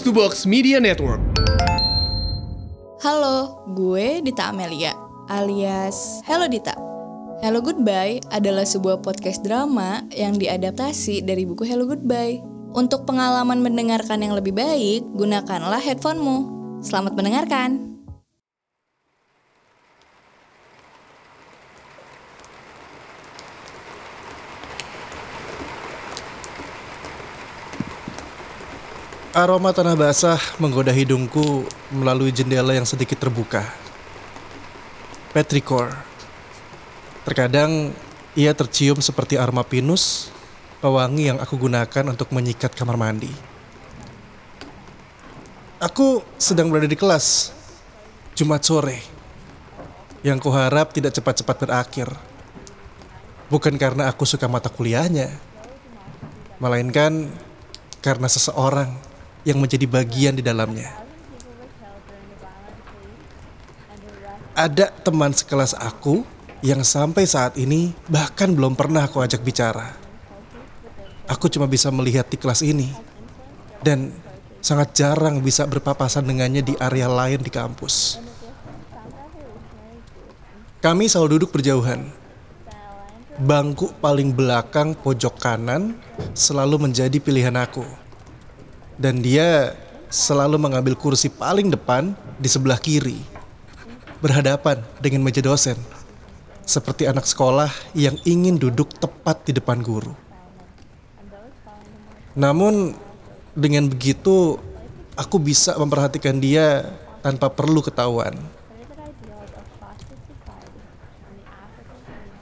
To Box Media Network. Halo, gue Dita Amelia, alias Hello Dita. Hello Goodbye adalah sebuah podcast drama yang diadaptasi dari buku Hello Goodbye. Untuk pengalaman mendengarkan yang lebih baik, gunakanlah headphonemu. Selamat mendengarkan. Aroma tanah basah menggoda hidungku melalui jendela yang sedikit terbuka. Petrichor. Terkadang ia tercium seperti aroma pinus, pewangi yang aku gunakan untuk menyikat kamar mandi. Aku sedang berada di kelas, Jumat sore, yang kuharap tidak cepat-cepat berakhir. Bukan karena aku suka mata kuliahnya, melainkan karena seseorang yang menjadi bagian di dalamnya. Ada teman sekelas aku yang sampai saat ini bahkan belum pernah aku ajak bicara. Aku cuma bisa melihat di kelas ini dan sangat jarang bisa berpapasan dengannya di area lain di kampus. Kami selalu duduk berjauhan. Bangku paling belakang pojok kanan selalu menjadi pilihan aku dan dia selalu mengambil kursi paling depan di sebelah kiri, berhadapan dengan meja dosen, seperti anak sekolah yang ingin duduk tepat di depan guru. Namun, dengan begitu, aku bisa memperhatikan dia tanpa perlu ketahuan.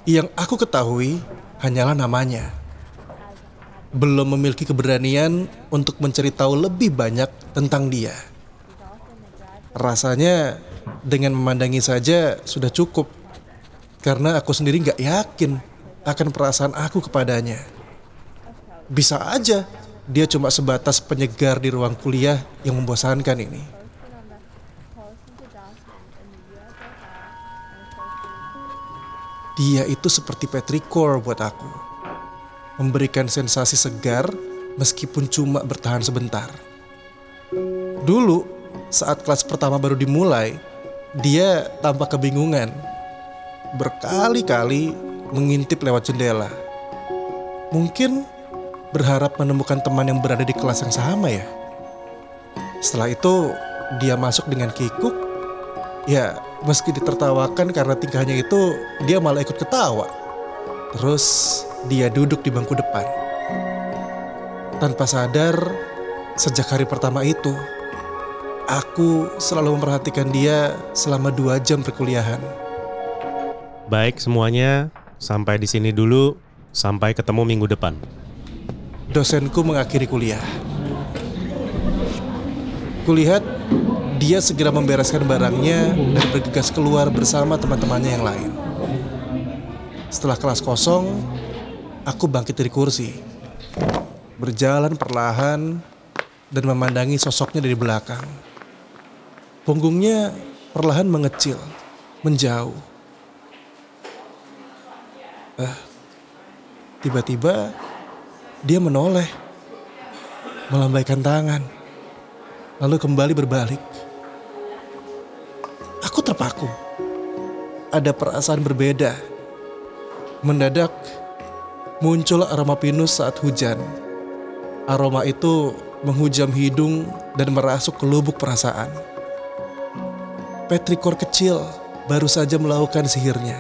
Yang aku ketahui hanyalah namanya belum memiliki keberanian untuk mencari tahu lebih banyak tentang dia. Rasanya dengan memandangi saja sudah cukup, karena aku sendiri nggak yakin akan perasaan aku kepadanya. Bisa aja dia cuma sebatas penyegar di ruang kuliah yang membosankan ini. Dia itu seperti Petricor buat aku memberikan sensasi segar meskipun cuma bertahan sebentar. Dulu, saat kelas pertama baru dimulai, dia tampak kebingungan. Berkali-kali mengintip lewat jendela. Mungkin berharap menemukan teman yang berada di kelas yang sama ya. Setelah itu, dia masuk dengan kikuk. Ya, meski ditertawakan karena tingkahnya itu, dia malah ikut ketawa. Terus dia duduk di bangku depan. Tanpa sadar, sejak hari pertama itu, aku selalu memperhatikan dia selama dua jam perkuliahan. Baik semuanya, sampai di sini dulu. Sampai ketemu minggu depan. Dosenku mengakhiri kuliah. Kulihat dia segera membereskan barangnya dan bergegas keluar bersama teman-temannya yang lain. Setelah kelas kosong, Aku bangkit dari kursi, berjalan perlahan dan memandangi sosoknya dari belakang. Punggungnya perlahan mengecil, menjauh. Eh, tiba-tiba dia menoleh, melambaikan tangan, lalu kembali berbalik. Aku terpaku. Ada perasaan berbeda. Mendadak, muncul aroma pinus saat hujan. Aroma itu menghujam hidung dan merasuk ke lubuk perasaan. Petrikor kecil baru saja melakukan sihirnya.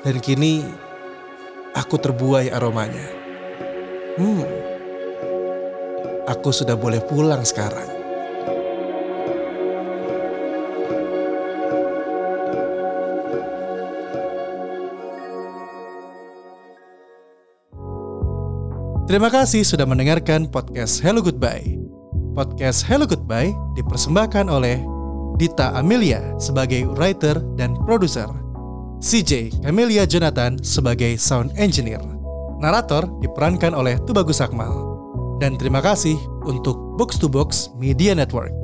Dan kini aku terbuai aromanya. Hmm, aku sudah boleh pulang sekarang. Terima kasih sudah mendengarkan podcast Hello Goodbye. Podcast Hello Goodbye dipersembahkan oleh Dita Amelia sebagai writer dan produser. CJ Camelia Jonathan sebagai sound engineer. Narator diperankan oleh Tubagus Akmal. Dan terima kasih untuk Box to Box Media Network.